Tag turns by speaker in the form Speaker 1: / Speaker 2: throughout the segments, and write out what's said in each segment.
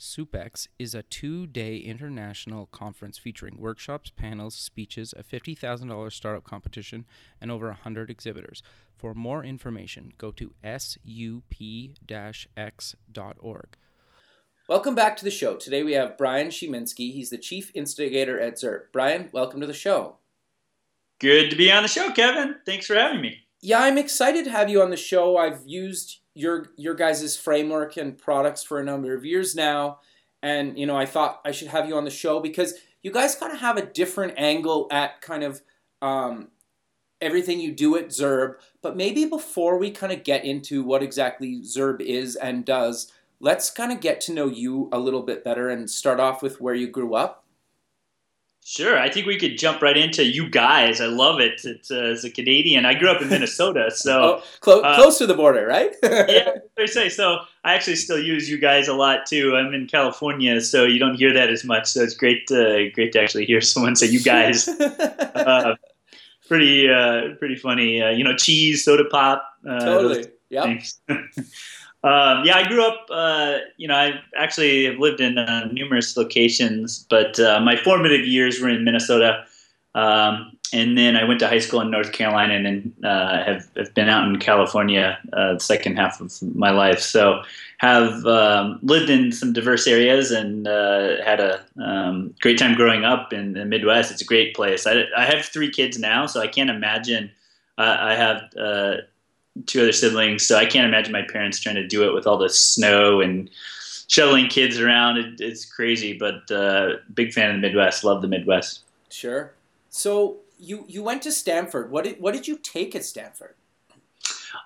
Speaker 1: SoupX is a two day international conference featuring workshops, panels, speeches, a $50,000 startup competition, and over 100 exhibitors. For more information, go to sup x.org. Welcome back to the show. Today we have Bryan Zmijewski. He's the chief instigator at Zurb. Brian, welcome to the show.
Speaker 2: Good to be on the show, Kevin. Thanks for having me.
Speaker 1: Yeah, I'm excited to have you on the show. I've used your your guys' framework and products for a number of years now, and you know I thought I should have you on the show because you guys kind of have a different angle at kind of um, everything you do at Zurb. But maybe before we kind of get into what exactly Zurb is and does, let's kind of get to know you a little bit better and start off with where you grew up.
Speaker 2: Sure, I think we could jump right into you guys. I love it. It's, uh, as a Canadian, I grew up in Minnesota, so
Speaker 1: oh, clo- uh, close to the border, right?
Speaker 2: yeah, I say so. I actually still use you guys a lot too. I'm in California, so you don't hear that as much. So it's great, to, great to actually hear someone say you guys. uh, pretty, uh, pretty funny. Uh, you know, cheese, soda pop.
Speaker 1: Uh, totally. Yeah.
Speaker 2: Um, yeah, I grew up. Uh, you know, I actually have lived in uh, numerous locations, but uh, my formative years were in Minnesota, um, and then I went to high school in North Carolina, and then uh, have, have been out in California uh, the second half of my life. So, have um, lived in some diverse areas and uh, had a um, great time growing up in the Midwest. It's a great place. I, I have three kids now, so I can't imagine. I have two other siblings, so I can't imagine my parents trying to do it with all the snow and shuttling kids around. It, it's crazy, but uh, big fan of the Midwest. Love the Midwest.
Speaker 1: Sure. So you you went to Stanford. What did what did you take at Stanford?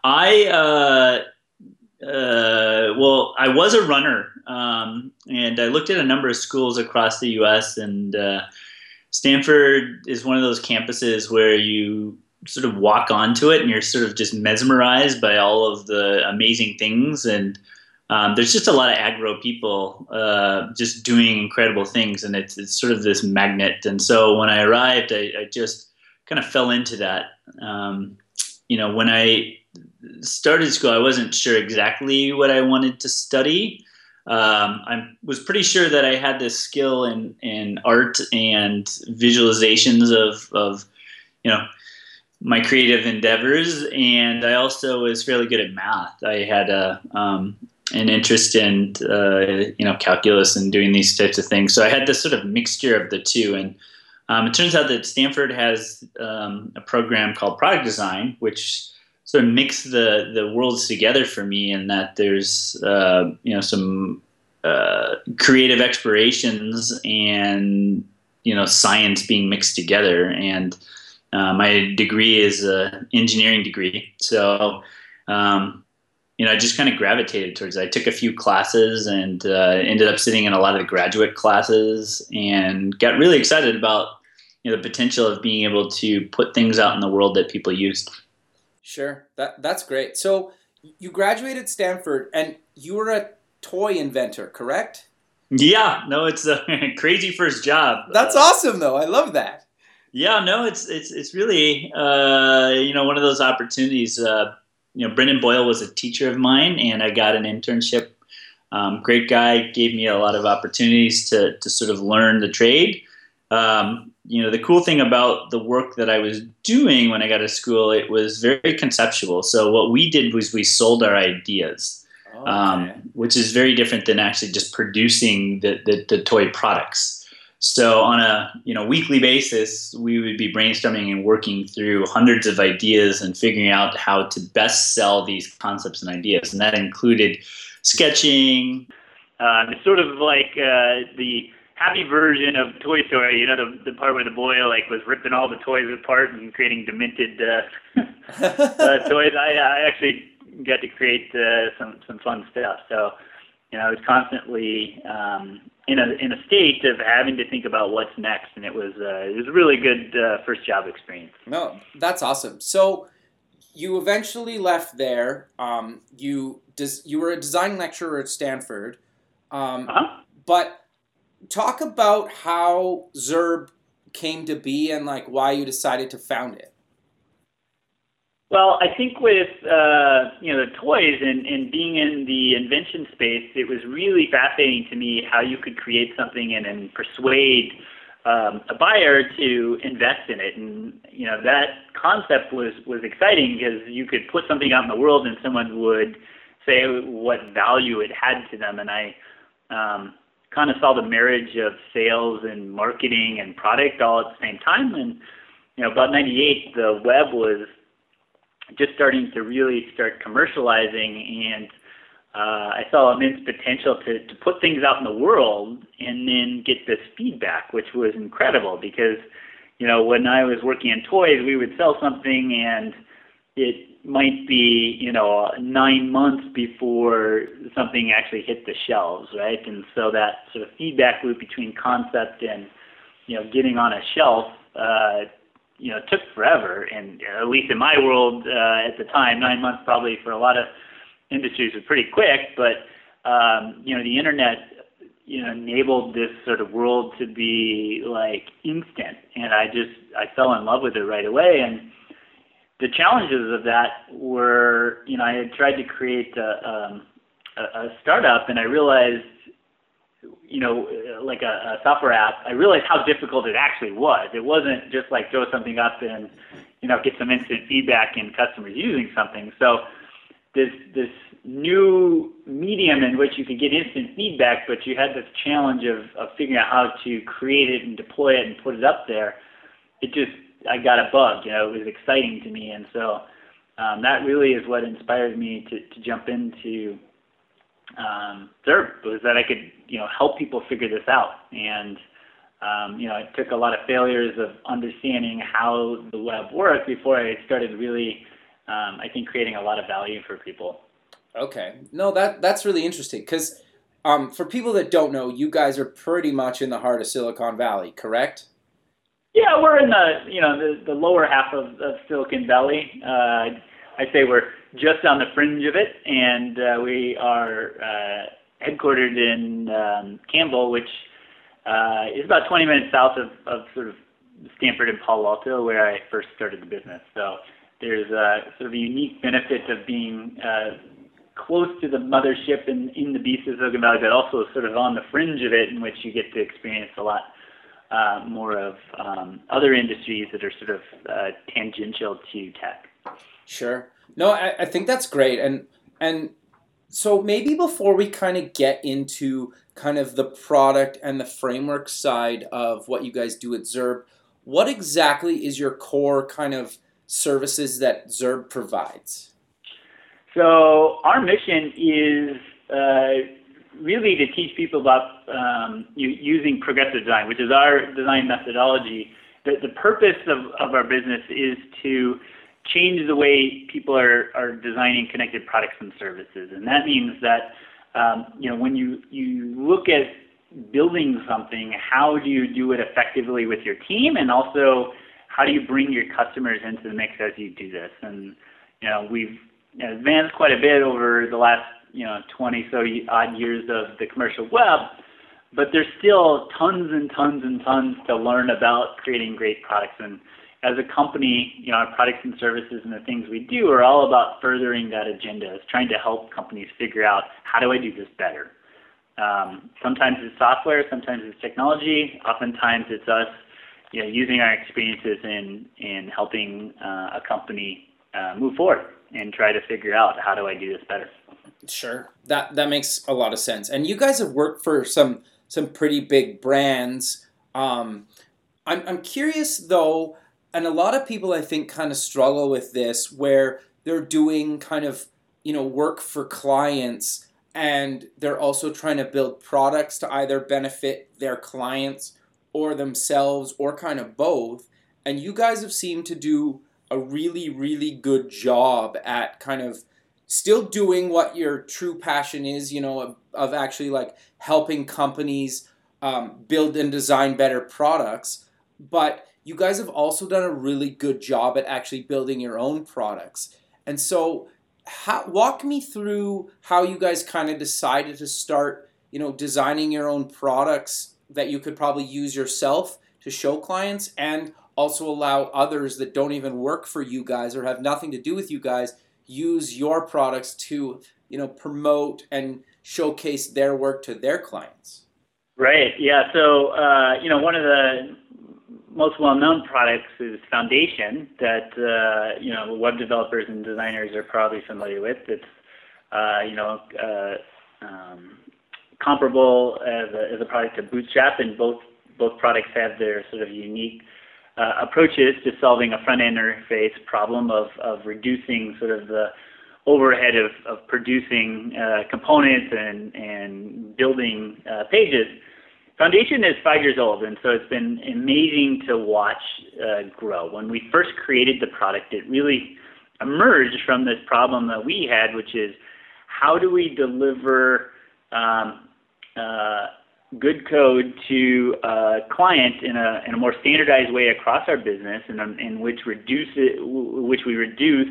Speaker 2: I uh, uh, well, I was a runner, um, and I looked at a number of schools across the U.S. and uh, Stanford is one of those campuses where you sort of walk onto it and you're sort of just mesmerized by all of the amazing things. And um, there's just a lot of agro people uh, just doing incredible things. And it's, it's sort of this magnet. And so when i arrived i, I just kind of fell into that. Um, you know when i started school i wasn't sure exactly what i wanted to study. Um, I was pretty sure that I had this skill in, in art and visualizations of, of you know my creative endeavors, and I also was fairly good at math. I had a um, an interest in uh, you know calculus and doing these types of things. So I had this sort of mixture of the two, and um, it turns out that Stanford has um, a program called product design, which sort of mix the the worlds together for me, in that there's uh, you know some uh, creative explorations and you know science being mixed together and uh, my degree is an engineering degree, so um, you know I just kind of gravitated towards it. I took a few classes and uh, ended up sitting in a lot of the graduate classes, and got really excited about you know the potential of being able to put things out in the world that people used.
Speaker 1: Sure, that that's great. So you graduated Stanford, and you were a toy inventor, correct?
Speaker 2: Yeah, no, it's a crazy first job.
Speaker 1: That's uh, awesome, though. I love that.
Speaker 2: Yeah, no, it's it's it's really uh, you know one of those opportunities. Uh, you know, Brendan Boyle was a teacher of mine, and I got an internship. Um, great guy, gave me a lot of opportunities to to sort of learn the trade. Um, you know, the cool thing about the work that I was doing when I got to school, it was very conceptual. So what we did was we sold our ideas, okay. um, which is very different than actually just producing the, the, the toy products. So on a you know weekly basis, we would be brainstorming and working through hundreds of ideas and figuring out how to best sell these concepts and ideas, and that included sketching. Uh, it's sort of like uh, the happy version of Toy Story. You know, the the part where the boy like was ripping all the toys apart and creating demented uh, uh, toys. I, I actually got to create uh, some some fun stuff. So you know, I was constantly um,
Speaker 3: in a in a state of having to think about what's next, and it was uh, it was a really good uh, first job experience.
Speaker 1: No, that's awesome. So you eventually left there. Um, you des- you were a design lecturer at Stanford, um,
Speaker 3: uh-huh.
Speaker 1: but talk about how Zurb came to be and like why you decided to found it.
Speaker 3: Well, I think with uh, you know the toys and, and being in the invention space, it was really fascinating to me how you could create something and, and persuade um, a buyer to invest in it. And you know that concept was was exciting because you could put something out in the world and someone would say what value it had to them. And I um, kind of saw the marriage of sales and marketing and product all at the same time. And you know about '98, the web was just starting to really start commercializing and uh, I saw immense potential to, to put things out in the world and then get this feedback, which was incredible because, you know, when I was working in toys, we would sell something and it might be, you know, nine months before something actually hit the shelves, right? And so that sort of feedback loop between concept and, you know, getting on a shelf uh, you know took forever, and at least in my world uh, at the time, nine months probably for a lot of industries was pretty quick. But um, you know the internet you know enabled this sort of world to be like instant, and I just I fell in love with it right away. And the challenges of that were you know I had tried to create a, um, a, a startup, and I realized you know, like a, a software app, I realized how difficult it actually was. It wasn't just like throw something up and, you know, get some instant feedback in customers using something. So this this new medium in which you could get instant feedback, but you had this challenge of, of figuring out how to create it and deploy it and put it up there. It just I got a bug, you know, it was exciting to me, and so um, that really is what inspired me to, to jump into um, was that I could, you know, help people figure this out. And, um, you know, it took a lot of failures of understanding how the web worked before I started really, um, I think, creating a lot of value for people.
Speaker 1: Okay. No, that that's really interesting because um, for people that don't know, you guys are pretty much in the heart of Silicon Valley, correct?
Speaker 3: Yeah, we're in the you know the, the lower half of, of Silicon Valley. Uh, I say we're just on the fringe of it, and uh, we are uh, headquartered in um, Campbell, which uh, is about 20 minutes south of, of sort of Stanford and Palo Alto, where I first started the business. So there's a sort of a unique benefit of being uh, close to the mothership in, in the beast of Silicon Valley, but also sort of on the fringe of it, in which you get to experience a lot uh, more of um, other industries that are sort of uh, tangential to tech.
Speaker 1: Sure. No, I, I think that's great. And and so maybe before we kind of get into kind of the product and the framework side of what you guys do at Zurb, what exactly is your core kind of services that Zurb provides?
Speaker 3: So our mission is uh, really to teach people about um, using progressive design, which is our design methodology. The, the purpose of, of our business is to change the way people are, are designing connected products and services. And that means that, um, you know, when you, you look at building something, how do you do it effectively with your team? And also, how do you bring your customers into the mix as you do this? And, you know, we've advanced quite a bit over the last, you know, 20 so odd years of the commercial web, but there's still tons and tons and tons to learn about creating great products. And as a company, you know, our products and services and the things we do are all about furthering that agenda. It's trying to help companies figure out how do I do this better. Um, sometimes it's software, sometimes it's technology. Oftentimes it's us, you know, using our experiences in in helping uh, a company uh, move forward and try to figure out how do I do this better.
Speaker 1: Sure, that that makes a lot of sense. And you guys have worked for some some pretty big brands. Um, I'm I'm curious though and a lot of people I think kind of struggle with this where they're doing kind of you know work for clients and they're also trying to build products to either benefit their clients or themselves or kind of both. And you guys have seemed to do a really really good job at kind of still doing what your true passion is you know of, of actually like helping companies um, build and design better products, but you guys have also done a really good job at actually building your own products. And so, how, walk me through how you guys kind of decided to start, you know, designing your own products that you could probably use yourself to show clients and also allow others that don't even work for you guys or have nothing to do with you guys use your products to, you know, promote and showcase their work to their clients.
Speaker 3: Right. Yeah. So, uh, you know, one of the most well-known products is Foundation that uh, you know web developers and designers are probably familiar with. It's uh, you know uh, um, comparable as a, as a product to Bootstrap, and both both products have their sort of unique uh, approaches to solving a front-end interface problem of of reducing sort of the overhead of, of producing uh, components and and building uh, pages Foundation is five years old, and so it's been amazing to watch uh, grow. When we first created the product, it really emerged from this problem that we had, which is how do we deliver um, uh, good code to a client in a, in a more standardized way across our business, in, in which reduce it, which we reduce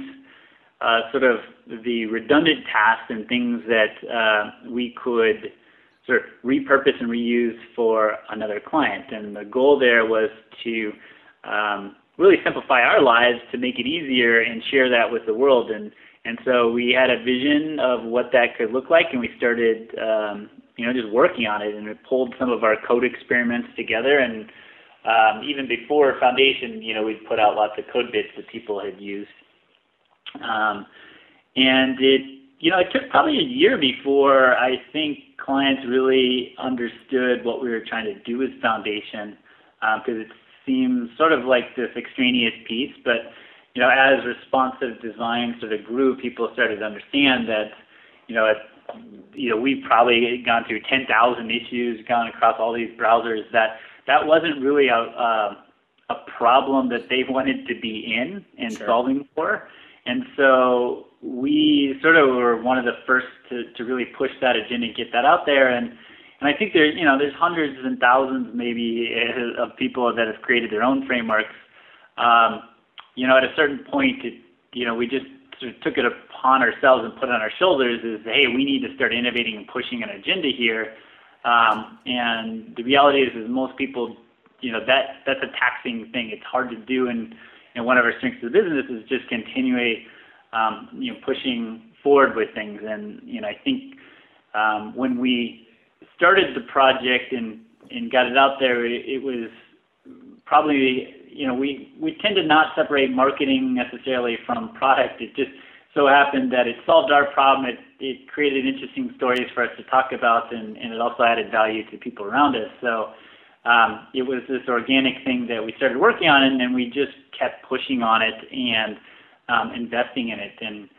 Speaker 3: uh, sort of the redundant tasks and things that uh, we could sort of repurpose and reuse for another client. And the goal there was to um, really simplify our lives to make it easier and share that with the world. And and so we had a vision of what that could look like, and we started, um, you know, just working on it. And we pulled some of our code experiments together. And um, even before Foundation, you know, we'd put out lots of code bits that people had used. Um, and it you know, it took probably a year before I think clients really understood what we were trying to do with Foundation because um, it seems sort of like this extraneous piece. But, you know, as responsive design sort of grew, people started to understand that, you know, it, you know, we've probably gone through 10,000 issues, gone across all these browsers that that wasn't really a, a, a problem that they wanted to be in and sure. solving for. And so we sort of were one of the first to, to really push that agenda and get that out there. And and I think there, you know, there's hundreds and thousands maybe eh, of people that have created their own frameworks. Um, you know, at a certain point, it, you know, we just sort of took it upon ourselves and put it on our shoulders is, hey, we need to start innovating and pushing an agenda here. Um, and the reality is, is most people, you know, that that's a taxing thing. It's hard to do, and and one of our strengths of the business is just continually um, you know, pushing forward with things. And you know, I think um, when we started the project and and got it out there, it, it was probably you know we we tend to not separate marketing necessarily from product. It just so happened that it solved our problem. It it created interesting stories for us to talk about, and and it also added value to people around us. So. Um, it was this organic thing that we started working on, and then we just kept pushing on it. And um, investing in it. And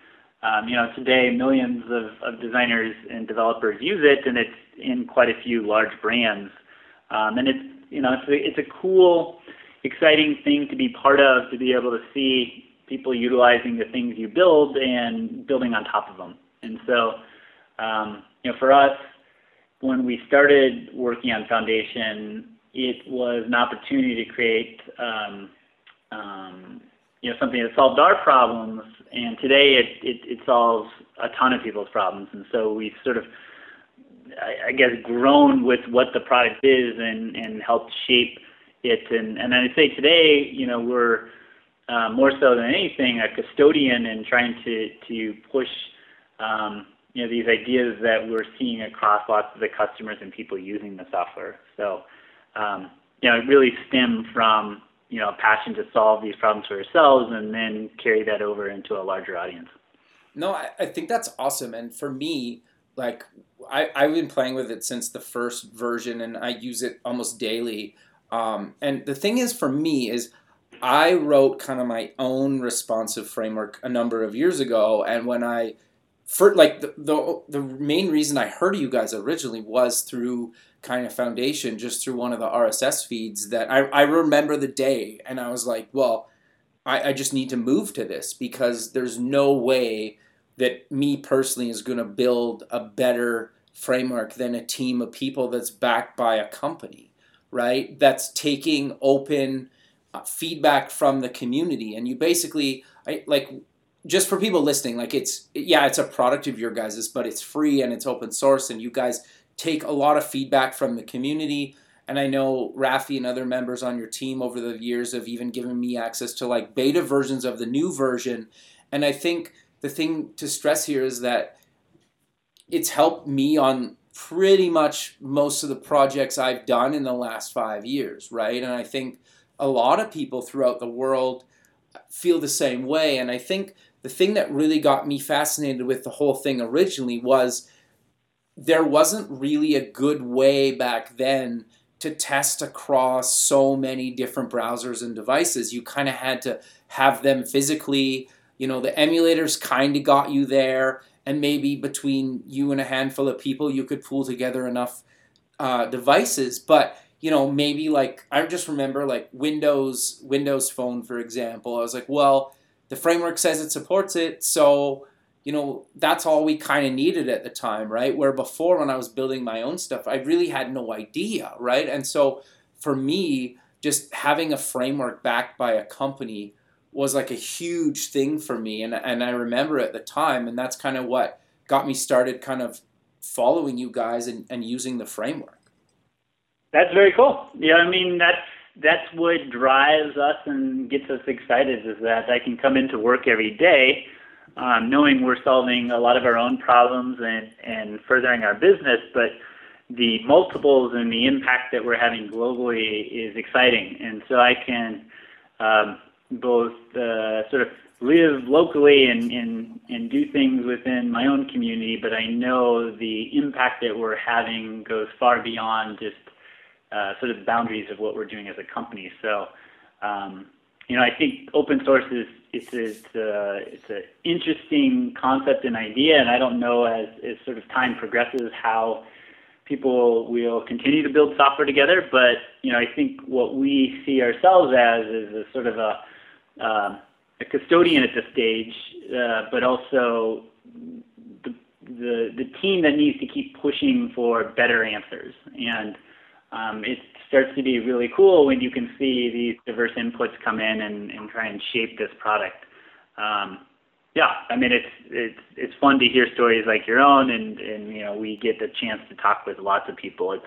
Speaker 3: um, you know, today millions of, of designers and developers use it, and it's in quite a few large brands. Um, and it's you know, it's a, it's a cool, exciting thing to be part of, to be able to see people utilizing the things you build and building on top of them. And so, um, you know, for us, when we started working on Foundation, it was an opportunity to create um, um, you know something that solved our problems, and today it, it, it solves a ton of people's problems. And so we've sort of, I, I guess, grown with what the product is and and helped shape it. And and I'd say today, you know, we're uh, more so than anything a custodian and trying to to push. Um, you know these ideas that we're seeing across lots of the customers and people using the software. So, um, you know, it really stem from you know, a passion to solve these problems for ourselves and then carry that over into a larger audience.
Speaker 1: No, I, I think that's awesome. And for me, like I, I've been playing with it since the first version and I use it almost daily. Um, and the thing is for me is I wrote kind of my own responsive framework a number of years ago. And when I for like the, the the main reason I heard of you guys originally was through kind of foundation just through one of the RSS feeds that I, I remember the day and I was like, well, I, I just need to move to this because there's no way that me personally is to build a better framework than a team of people that's backed by a company, right? That's taking open uh, feedback from the community, and you basically, I, like, just for people listening, like it's yeah, it's a product of your guys's, but it's free and it's open source, and you guys take a lot of feedback from the community. And I know Rafi and other members on your team over the years have even given me access to like beta versions of the new version. And I think the thing to stress here is that it's helped me on pretty much most of the projects I've done in the last five years, right? And I think a lot of people throughout the world feel the same way. And I think the thing that really got me fascinated with the whole thing originally was there wasn't really a good way back then to test across so many different browsers and devices. You kind of had to have them physically. You know, the emulators kind of got you there, and maybe between you and a handful of people, you could pull together enough uh, devices. But you know, maybe like I just remember like Windows Windows Phone, for example. I was like, well, the framework says it supports it, so you know that's all we kind of needed at the time, right? Where before, when I was building my own stuff, I really had no idea, right? And so for me, just having a framework backed by a company was like a huge thing for me, and and I remember at the time, and that's kind of what got me started, kind of following you guys and, and using the framework.
Speaker 3: That's very cool. Yeah, I mean that's that's what drives us and gets us excited is that I can come into work every day um, knowing we're solving a lot of our own problems and, and furthering our business, but the multiples and the impact that we're having globally is exciting. And so I can um, both uh, sort of live locally and, and, and do things within my own community, but I know the impact that we're having goes far beyond just uh, sort of the boundaries of what we're doing as a company. So, um, you know, I think open source is it's it's, uh, it's an interesting concept and idea, and I don't know as as sort of time progresses how people will continue to build software together. But you know, I think what we see ourselves as is a sort of a uh, a custodian at this stage, uh, but also the, the the team that needs to keep pushing for better answers and um, it starts to be really cool when you can see these diverse inputs come in and, and try and shape this product. Um, yeah, I mean it's it's it's fun to hear stories like your own, and and you know we get the chance to talk with lots of people. It's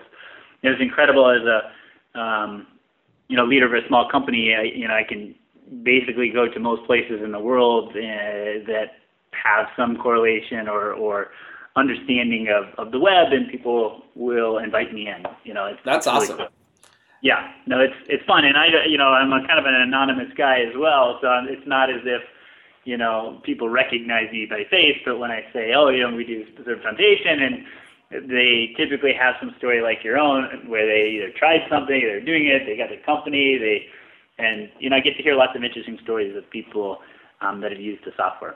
Speaker 3: it's incredible as a um, you know leader of a small company. I, you know I can basically go to most places in the world uh, that have some correlation or or understanding of, of the web, and people will invite me in. You know, it's
Speaker 1: that's
Speaker 3: really
Speaker 1: awesome.
Speaker 3: Cool. Yeah, no, it's it's fun, and I, you know, I'm a kind of an anonymous guy as well, so it's not as if you know people recognize me by face, but when I say, oh, you know, we do Zurb Foundation, and they typically have some story like your own, where they either tried something, they're doing it, they got the company, they, and you know, I get to hear lots of interesting stories of people um, that have used the software.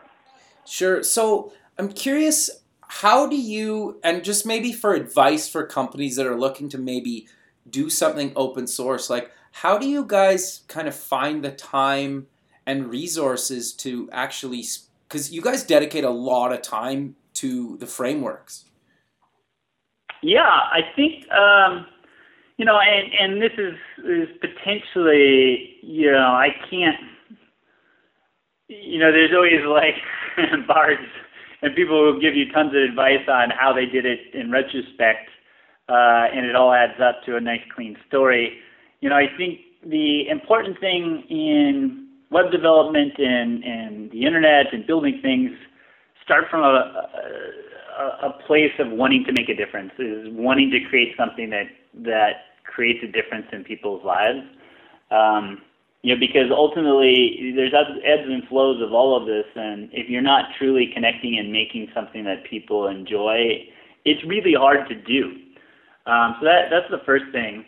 Speaker 1: Sure. So I'm curious how do you and just maybe for advice for companies that are looking to maybe do something open source like how do you guys kind of find the time and resources to actually because you guys dedicate a lot of time to the frameworks.
Speaker 3: Yeah i think um, you know and and this is is potentially you know i can't you know there's always like bards and people will give you tons of advice on how they did it in retrospect, uh, and it all adds up to a nice, clean story. You know, I think the important thing in web development and, and the internet and building things start from a, a, a place of wanting to make a difference, is wanting to create something that that creates a difference in people's lives. Um, you know, because ultimately there's ebbs and flows of all of this, and if you're not truly connecting and making something that people enjoy, it's really hard to do. Um, so that that's the first thing.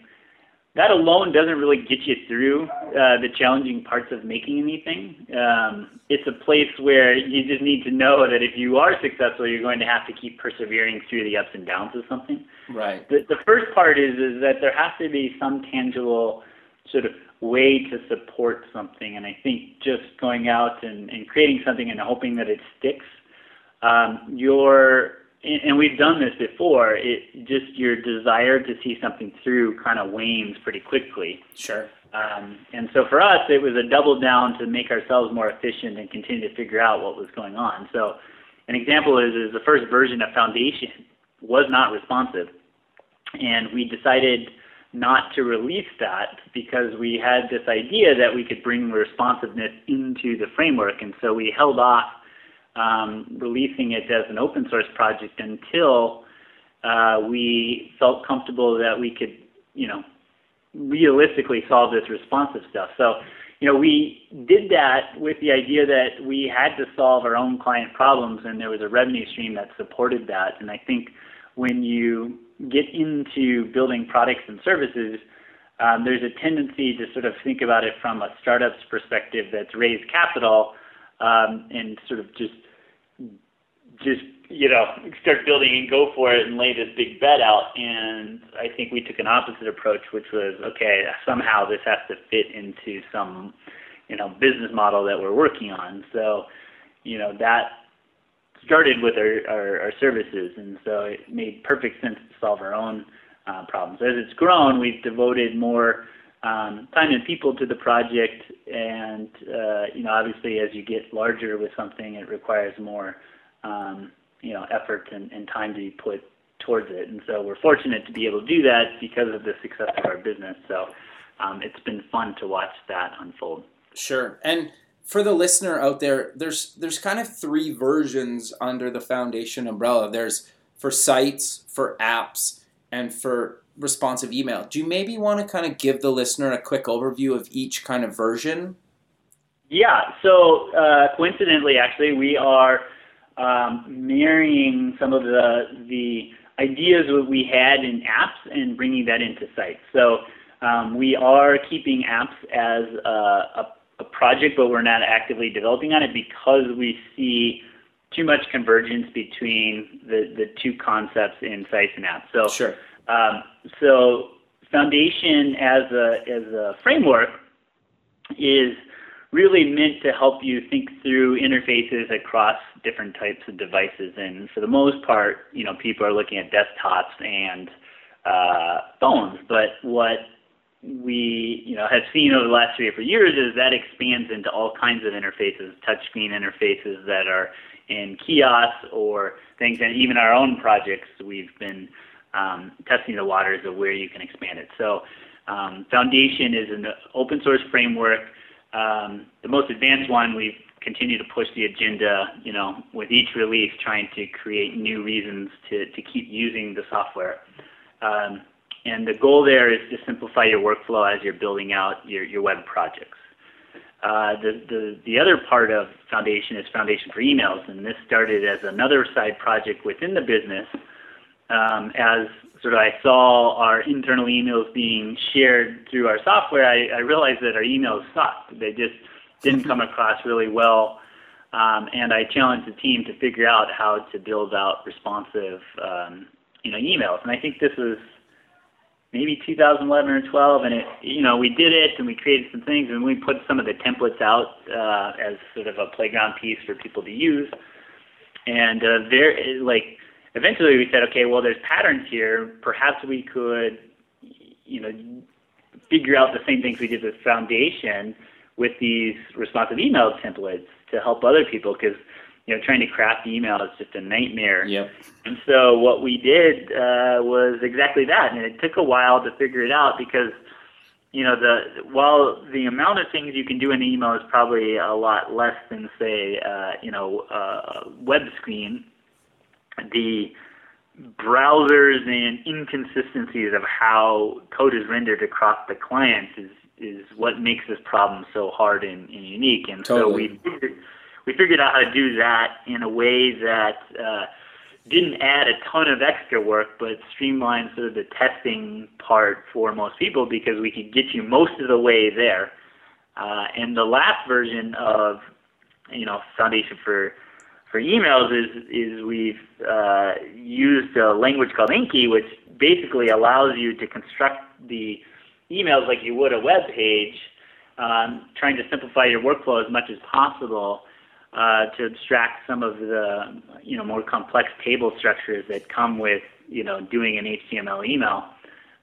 Speaker 3: That alone doesn't really get you through uh, the challenging parts of making anything. Um, it's a place where you just need to know that if you are successful, you're going to have to keep persevering through the ups and downs of something.
Speaker 1: Right.
Speaker 3: The, the first part is is that there has to be some tangible sort of way to support something. And I think just going out and, and creating something and hoping that it sticks, um, you're and we've done this before. It just your desire to see something through kind of wanes pretty quickly.
Speaker 1: Sure.
Speaker 3: Um, and so for us, it was a double down to make ourselves more efficient and continue to figure out what was going on. So, an example is, is the first version of Foundation was not responsive, and we decided not to release that because we had this idea that we could bring responsiveness into the framework, and so we held off um, releasing it as an open source project until uh, we felt comfortable that we could, you know, realistically solve this responsive stuff. So, you know, we did that with the idea that we had to solve our own client problems, and there was a revenue stream that supported that. And I think when you get into building products and services, um, there's a tendency to sort of think about it from a startup's perspective that's raised capital um, and sort of just just you know start building and go for it and lay this big bet out. And I think we took an opposite approach, which was okay, somehow this has to fit into some you know business model that we're working on. So you know that started with our, our, our services, and so it made perfect sense to solve our own uh, problems. As it's grown, we've devoted more um, time and people to the project, and uh, you know, obviously, as you get larger with something, it requires more um, you know effort and, and time to be put towards it. And so we're fortunate to be able to do that because of the success of our business. So um, it's been fun to watch that unfold.
Speaker 1: Sure, and for the listener out there, there's there's kind of three versions under the foundation umbrella. There's for sites, for apps, and for responsive email. Do you maybe want to kind of give the listener a quick overview of each kind of version?
Speaker 3: Yeah. So uh, coincidentally, actually, we are um, marrying some of the the ideas that we had in apps and bringing that into sites. So um, we are keeping apps as a, a a project, but we're not actively developing on it because we see too much convergence between the, the two concepts in sites and apps. So,
Speaker 1: sure.
Speaker 3: Um, so Foundation as a as a framework is really meant to help you think through interfaces across different types of devices. And for the most part, you know, people are looking at desktops and uh, phones. But what we you know have seen over the last three or four years is that expands into all kinds of interfaces, touchscreen interfaces that are in kiosks or things, and even our own projects we've been um, testing the waters of where you can expand it. So um, Foundation is an open source framework. Um, the most advanced one we've continued to push the agenda, you know, with each release trying to create new reasons to, to keep using the software. Um, and the goal there is to simplify your workflow as you're building out your, your web projects. Uh, the, the, the other part of Foundation is Foundation for Emails, and this started as another side project within the business. Um, as sort of I saw our internal emails being shared through our software, I, I realized that our emails sucked. They just didn't come across really well. Um, and I challenged the team to figure out how to build out responsive, um, you know, emails. And I think this was maybe 2011 or 12, and it, you know, we did it and we created some things and we put some of the templates out uh, as sort of a playground piece for people to use. And uh, there, like, eventually we said, okay, well, there's patterns here. Perhaps we could, you know, figure out the same things we did with Foundation with these responsive email templates to help other people because you know, trying to craft email is just a nightmare.
Speaker 1: Yep.
Speaker 3: And so what we did uh, was exactly that, and it took a while to figure it out because, you know, the while the amount of things you can do in email is probably a lot less than say, uh, you know, uh, web screen, the browsers and inconsistencies of how code is rendered across the clients is is what makes this problem so hard and, and unique. And
Speaker 1: totally.
Speaker 3: so we we figured out how to do that in a way that uh, didn't add a ton of extra work, but streamlined sort of the testing part for most people because we could get you most of the way there. Uh, and the last version of, you know, Foundation for for emails is is we've uh, used a language called Inky, which basically allows you to construct the emails like you would a web page, um, trying to simplify your workflow as much as possible uh, to abstract some of the you know more complex table structures that come with you know doing an HTML email.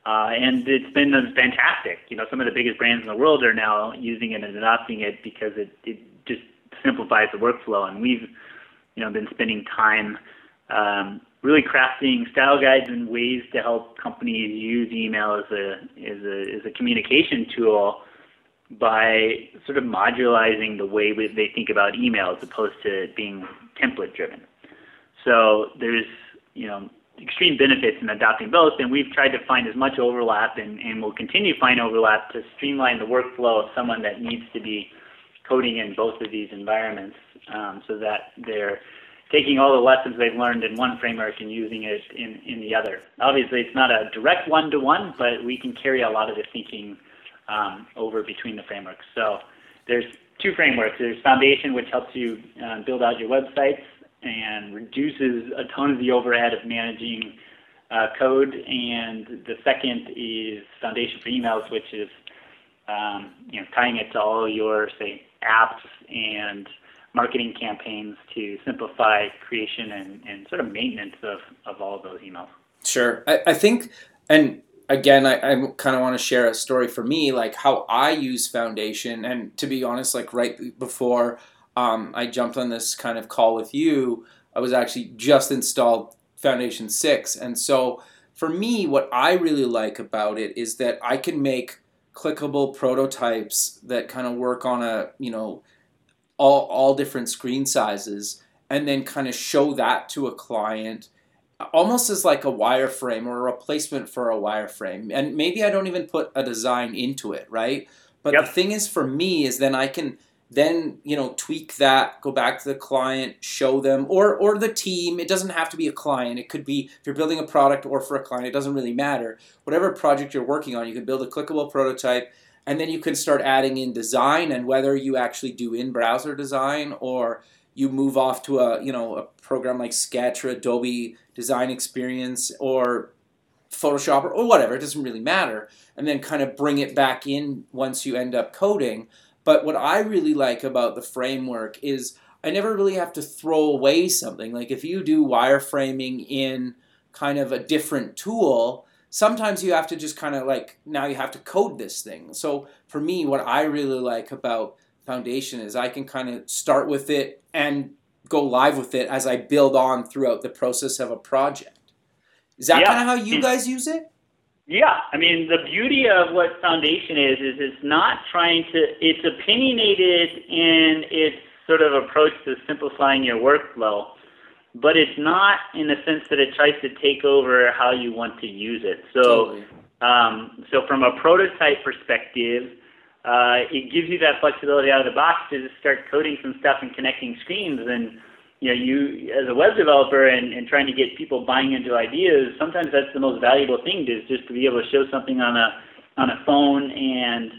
Speaker 3: Uh, and it's been fantastic. You know, some of the biggest brands in the world are now using it and adopting it because it, it just simplifies the workflow. And we've, you know, been spending time um, really crafting style guides and ways to help companies use email as a as a as a communication tool by sort of modularizing the way they think about email as opposed to being template driven. So there's you know extreme benefits in adopting both, and we've tried to find as much overlap and, and will continue to find overlap to streamline the workflow of someone that needs to be coding in both of these environments um, so that they're taking all the lessons they've learned in one framework and using it in, in the other. Obviously, it's not a direct one-to-one, but we can carry a lot of the thinking um, over between the frameworks. So there's two frameworks. There's Foundation, which helps you uh, build out your websites and reduces a ton of the overhead of managing uh, code. And the second is Foundation for Emails, which is um, you know tying it to all your say apps and marketing campaigns to simplify creation and, and sort of maintenance of, of all of those emails.
Speaker 1: Sure. I, I think, and again, I, I kind of want to share a story for me, like how I use Foundation. And to be honest, like right before um, I jumped on this kind of call with you, I was actually just installed Foundation 6. And so for me, what I really like about it is that I can make clickable prototypes that kind of work on a, you know, all, all different screen sizes and then kind of show that to a client almost as like a wireframe or a replacement for a wireframe. And maybe I don't even put a design into it, right? But yep. the thing is for me is then I can then you know tweak that go back to the client show them or or the team it doesn't have to be a client it could be if you're building a product or for a client it doesn't really matter whatever project you're working on you can build a clickable prototype and then you can start adding in design and whether you actually do in browser design or you move off to a you know a program like sketch or adobe design experience or photoshop or, or whatever it doesn't really matter and then kind of bring it back in once you end up coding but what I really like about the framework is I never really have to throw away something. Like if you do wireframing in kind of a different tool, sometimes you have to just kind of like now you have to code this thing. So for me, what I really like about Foundation is I can kind of start with it and go live with it as I build on throughout the process of a project. Is that yeah. kind of how you guys use it?
Speaker 3: Yeah, I mean the beauty of what Foundation is is it's not trying to. It's opinionated in its sort of approach to simplifying your workflow, but it's not in the sense that it tries to take over how you want to use it. So, totally. um, so from a prototype perspective, uh, it gives you that flexibility out of the box to just start coding some stuff and connecting screens and you know, you as a web developer and, and trying to get people buying into ideas, sometimes that's the most valuable thing is just to be able to show something on a on a phone and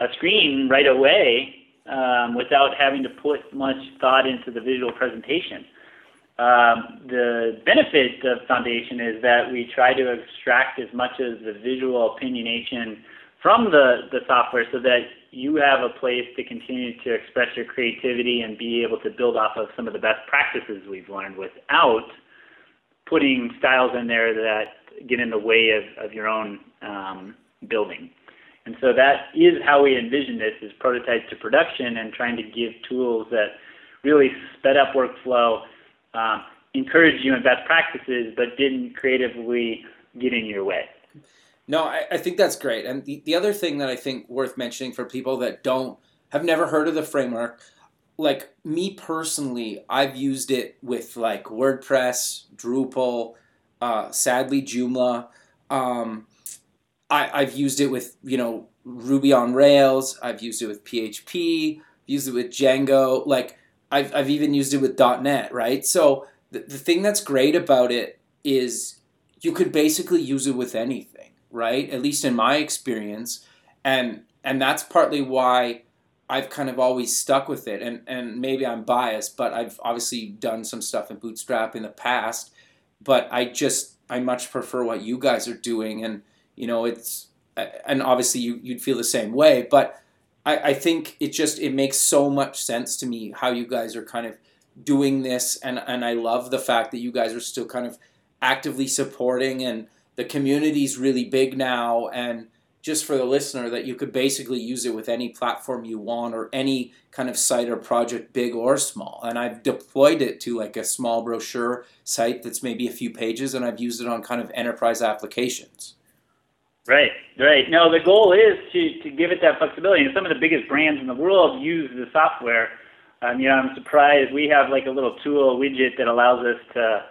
Speaker 3: a screen right away um, without having to put much thought into the visual presentation. Um, the benefit of Foundation is that we try to extract as much of the visual opinionation from the, the software so that you have a place to continue to express your creativity and be able to build off of some of the best practices we've learned without putting styles in there that get in the way of, of your own um, building. And so that is how we envision this is prototype to production and trying to give tools that really sped up workflow, um, encourage you in best practices, but didn't creatively get in your way.
Speaker 1: No, I, I think that's great. And the, the other thing that I think worth mentioning for people that don't have never heard of the framework, like me personally, I've used it with like WordPress, Drupal, uh, sadly Joomla. Um, I, I've used it with you know Ruby on Rails. I've used it with PHP. Used it with Django. Like I've I've even used it with .NET. Right. So the, the thing that's great about it is you could basically use it with anything right? At least in my experience, and and that's partly why I've kind of always stuck with it. And and maybe I'm biased, but I've obviously done some stuff in Bootstrap in the past. But I just I much prefer what you guys are doing, and you know it's and obviously you you'd feel the same way, but I, I think it just it makes so much sense to me how you guys are kind of doing this and and I love the fact that you guys are still kind of actively supporting and the community's really big now and just for the listener that you could basically use it with any platform you want or any kind of site or project big or small. And i've deployed it to like a small brochure site that's maybe a few pages and i've used it on kind of enterprise applications.
Speaker 3: Right right. No the goal is to, to give it that flexibility. And some of the biggest brands in the world use the software. Um, you know i'm surprised we have like a little tool widget that allows us to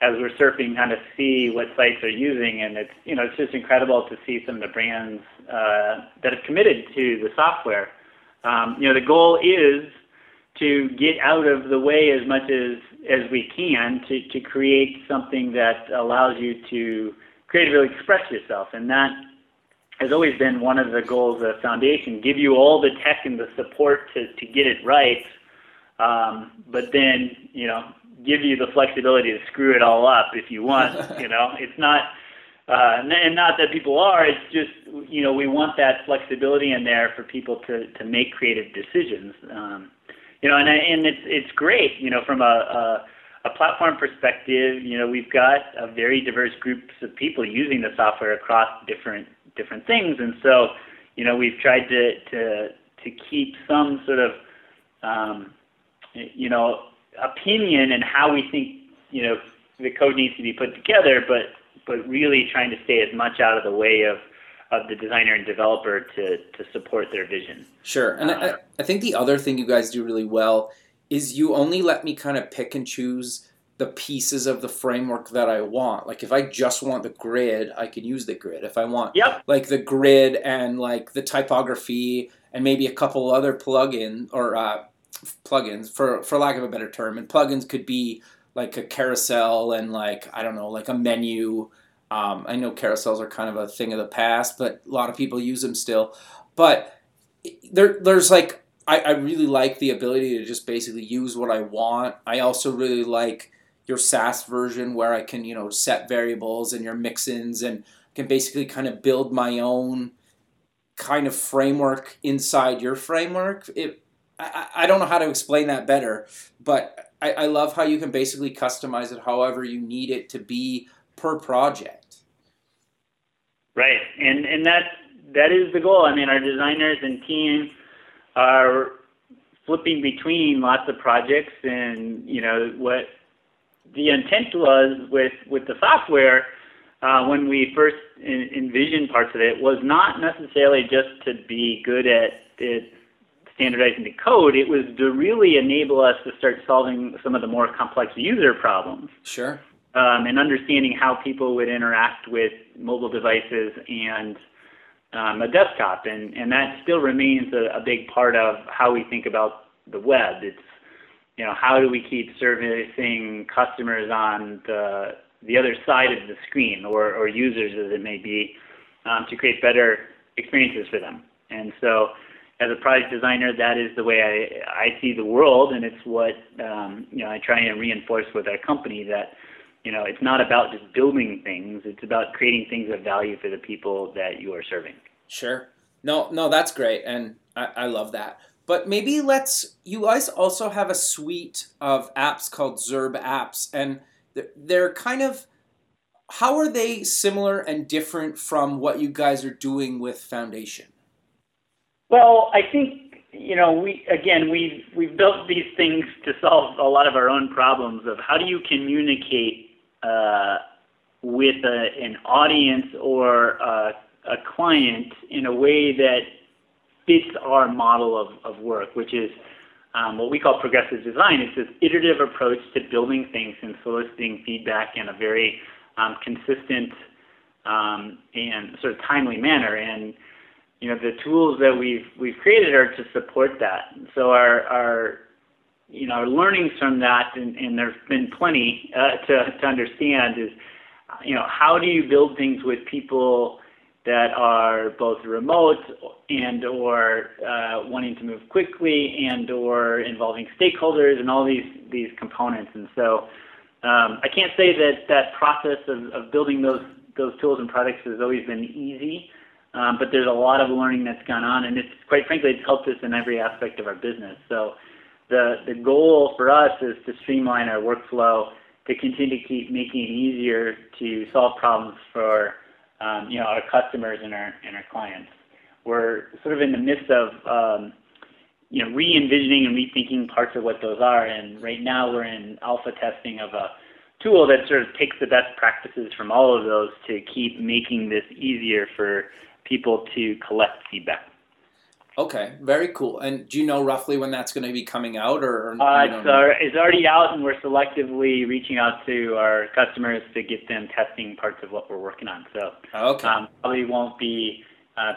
Speaker 3: as we're surfing, kind of see what sites are using, and it's you know it's just incredible to see some of the brands uh, that have committed to the software. Um, you know, the goal is to get out of the way as much as as we can to to create something that allows you to creatively express yourself, and that has always been one of the goals of the Foundation: give you all the tech and the support to to get it right. Um, but then, you know, give you the flexibility to screw it all up if you want. you know, it's not, uh, and not that people are. It's just you know we want that flexibility in there for people to to make creative decisions. Um, you know, and and it's it's great. You know, from a, a a platform perspective, you know, we've got a very diverse groups of people using the software across different different things, and so, you know, we've tried to to to keep some sort of, um, you know, opinion and how we think you know the code needs to be put together, but but really trying to stay as much out of the way of of the designer and developer to to support their vision.
Speaker 1: Sure, and uh, I, I think the other thing you guys do really well is you only let me kind of pick and choose the pieces of the framework that I want. Like if I just want the grid, I can use the grid. If I want
Speaker 3: yep.
Speaker 1: like the grid and like the typography and maybe a couple other plugin or uh, plugins for for lack of a better term and plugins could be like a carousel and like i don't know like a menu. Um, i know carousels are kind of a thing of the past but a lot of people use them still. But there there's like I, I really like the ability to just basically use what i want. I also really like your sass version where i can you know set variables and your mixins and can basically kind of build my own kind of framework inside your framework. It I, I don't know how to explain that better, but I, I love how you can basically customize it however you need it to be per project.
Speaker 3: Right, and and that that is the goal. I mean, our designers and team are flipping between lots of projects, and you know what the intent was with with the software uh, when we first in, envisioned parts of it was not necessarily just to be good at it standardizing the code, it was to really enable us to start solving some of the more complex user problems.
Speaker 1: Sure.
Speaker 3: Um, and understanding how people would interact with mobile devices and um, a desktop. And, and that still remains a, a big part of how we think about the web. It's, you know, how do we keep servicing customers on the, the other side of the screen or, or users as it may be um, to create better experiences for them. And so as a product designer, that is the way I, I see the world, and it's what um, you know I try and reinforce with our company that you know it's not about just building things; it's about creating things of value for the people that you are serving.
Speaker 1: Sure. No, no, that's great, and I, I love that. But maybe let's. You guys also have a suite of apps called Zurb apps, and they're, they're kind of. How are they similar and different from what you guys are doing with Foundation?
Speaker 3: Well, I think you know we again we've we've built these things to solve a lot of our own problems of how do you communicate uh, with a, an audience or a, a client in a way that fits our model of, of work, which is um, what we call progressive design. It's this iterative approach to building things and soliciting feedback in a very um, consistent um, and sort of timely manner. And you know the tools that we've we've created are to support that. So our our you know our learnings from that, and, and there's been plenty uh, to to understand is you know how do you build things with people that are both remote and or uh, wanting to move quickly and or involving stakeholders and all these these components. And so um, I can't say that that process of, of building those those tools and products has always been easy. Um, but there's a lot of learning that's gone on, and it's quite frankly, it's helped us in every aspect of our business. So the the goal for us is to streamline our workflow, to continue to keep making it easier to solve problems for um, you know our customers and our and our clients. We're sort of in the midst of um, you know re-envisioning and rethinking parts of what those are, and right now we're in alpha testing of a tool that sort of takes the best practices from all of those to keep making this easier for people to collect feedback.
Speaker 1: Okay, very cool. And do you know roughly when that's going to be coming out, or, or
Speaker 3: uh, it's, uh, it's already out, and we're selectively reaching out to our customers to get them testing parts of what we're working on. So
Speaker 1: okay. um,
Speaker 3: probably won't be uh,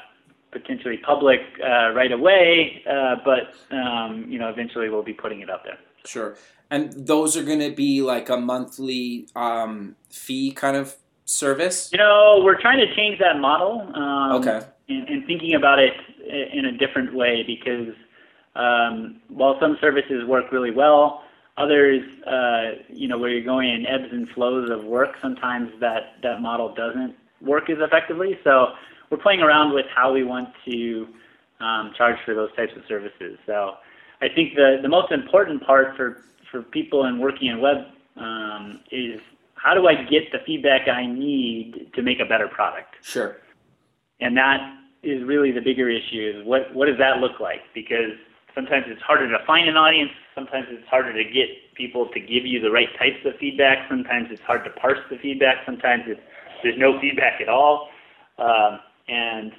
Speaker 3: potentially public uh, right away, uh, but um, you know eventually we'll be putting it out there.
Speaker 1: Sure. And those are going to be like a monthly um, fee kind of service?
Speaker 3: You know, we're trying to change that model. Um,
Speaker 1: okay.
Speaker 3: And, and, thinking about it in a different way because um, while some services work really well, others, uh, you know, where you're going in ebbs and flows of work, sometimes that, that model doesn't work as effectively. So we're playing around with how we want to um, charge for those types of services. So I think the, the most important part for, for people in working in web um, is how do I get the feedback I need to make a better product?
Speaker 1: Sure.
Speaker 3: And that is really the bigger issue is what, what does that look like? Because sometimes it's harder to find an audience. Sometimes it's harder to get people to give you the right types of feedback. Sometimes it's hard to parse the feedback. Sometimes it's, there's no feedback at all. Um, and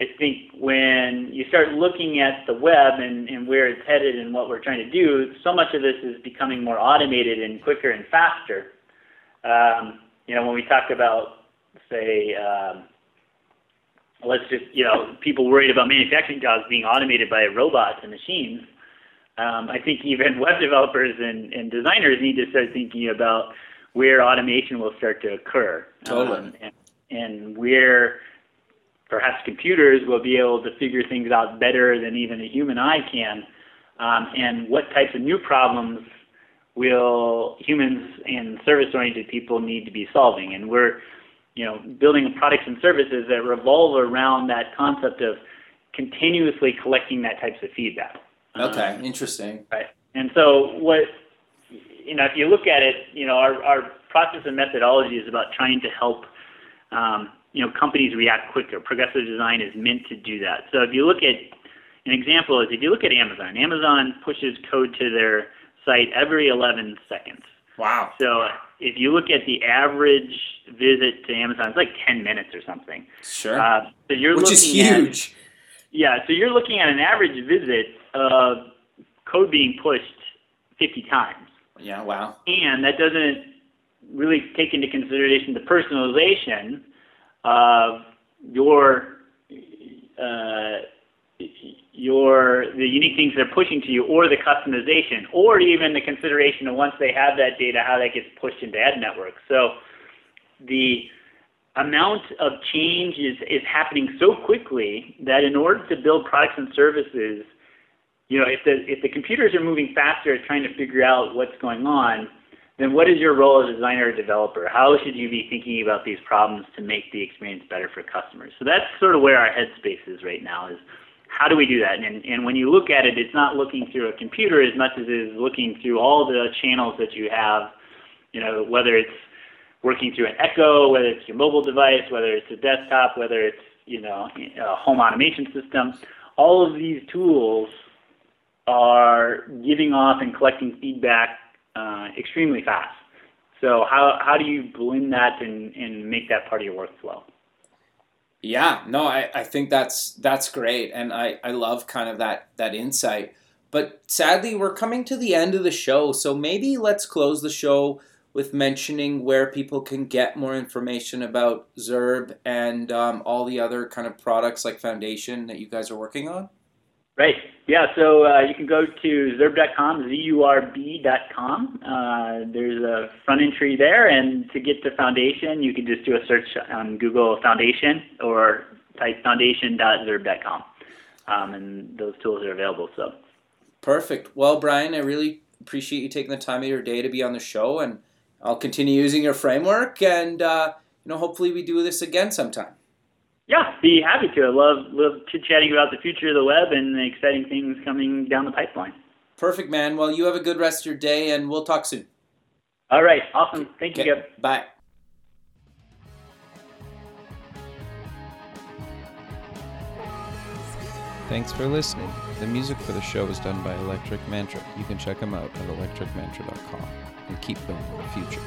Speaker 3: I think when you start looking at the web and, and where it's headed and what we're trying to do, so much of this is becoming more automated and quicker and faster you know, when we talk about, say, um, let's just, you know, people worried about manufacturing jobs being automated by robots and machines, um, I think even web developers and, and designers need to start thinking about where automation will start to occur.
Speaker 1: Totally. Um,
Speaker 3: and, and where perhaps computers will be able to figure things out better than even a human eye can, um, and what types of new problems will humans and service-oriented people need to be solving. And we're, you know, building products and services that revolve around that concept of continuously collecting that types of feedback.
Speaker 1: Okay, um, interesting.
Speaker 3: Right. And so what, you know, if you look at it, you know, our, our process and methodology is about trying to help, um, you know, companies react quicker. Progressive design is meant to do that. So if you look at, an example is if you look at Amazon, Amazon pushes code to their site every 11 seconds.
Speaker 1: Wow.
Speaker 3: So if you look at the average visit to Amazon, it's like 10 minutes or something.
Speaker 1: Sure.
Speaker 3: Uh, so you're
Speaker 1: Which is huge.
Speaker 3: At, yeah, so you're looking at an average visit of code being pushed 50 times.
Speaker 1: Yeah, wow.
Speaker 3: And that doesn't really take into consideration the personalization of your uh, your the unique things they're pushing to you or the customization or even the consideration of once they have that data how that gets pushed into ad networks so the amount of change is, is happening so quickly that in order to build products and services you know if the if the computers are moving faster at trying to figure out what's going on then what is your role as a designer or developer? How should you be thinking about these problems to make the experience better for customers? So that's sort of where our headspace is right now is how do we do that? And, and when you look at it, it's not looking through a computer as much as it is looking through all the channels that you have, you know, whether it's working through an Echo, whether it's your mobile device, whether it's a desktop, whether it's, you know, a home automation system. All of these tools are giving off and collecting feedback uh, extremely fast. So how, how do you blend that and, and make that part of your workflow?
Speaker 1: Yeah, no, I, I think that's that's great, and I, I love kind of that that insight. But sadly, we're coming to the end of the show, so maybe let's close the show with mentioning where people can get more information about Zurb and um, all the other kind of products like Foundation that you guys are working on.
Speaker 3: Right. Yeah. So uh, you can go to zurb.com, z-u-r-b.com. Uh, there's a front entry there, and to get to Foundation, you can just do a search on Google Foundation or type foundation.zurb.com, um, and those tools are available. So.
Speaker 1: Perfect. Well, Bryan, I really appreciate you taking the time of your day to be on the show, and I'll continue using your framework, and uh, you know, hopefully, we do this again sometime.
Speaker 3: Yeah, be happy to. I love love chit chatting about the future of the web and the exciting things coming down the pipeline.
Speaker 4: Perfect, man. Well, you have a good rest of your day, and we'll talk soon.
Speaker 3: All right, awesome. Thank you,
Speaker 4: Okay, Bye.
Speaker 1: Thanks for listening. The music for the show was done by Electric Mantra. You can check them out at electricmantra.com and keep building the future.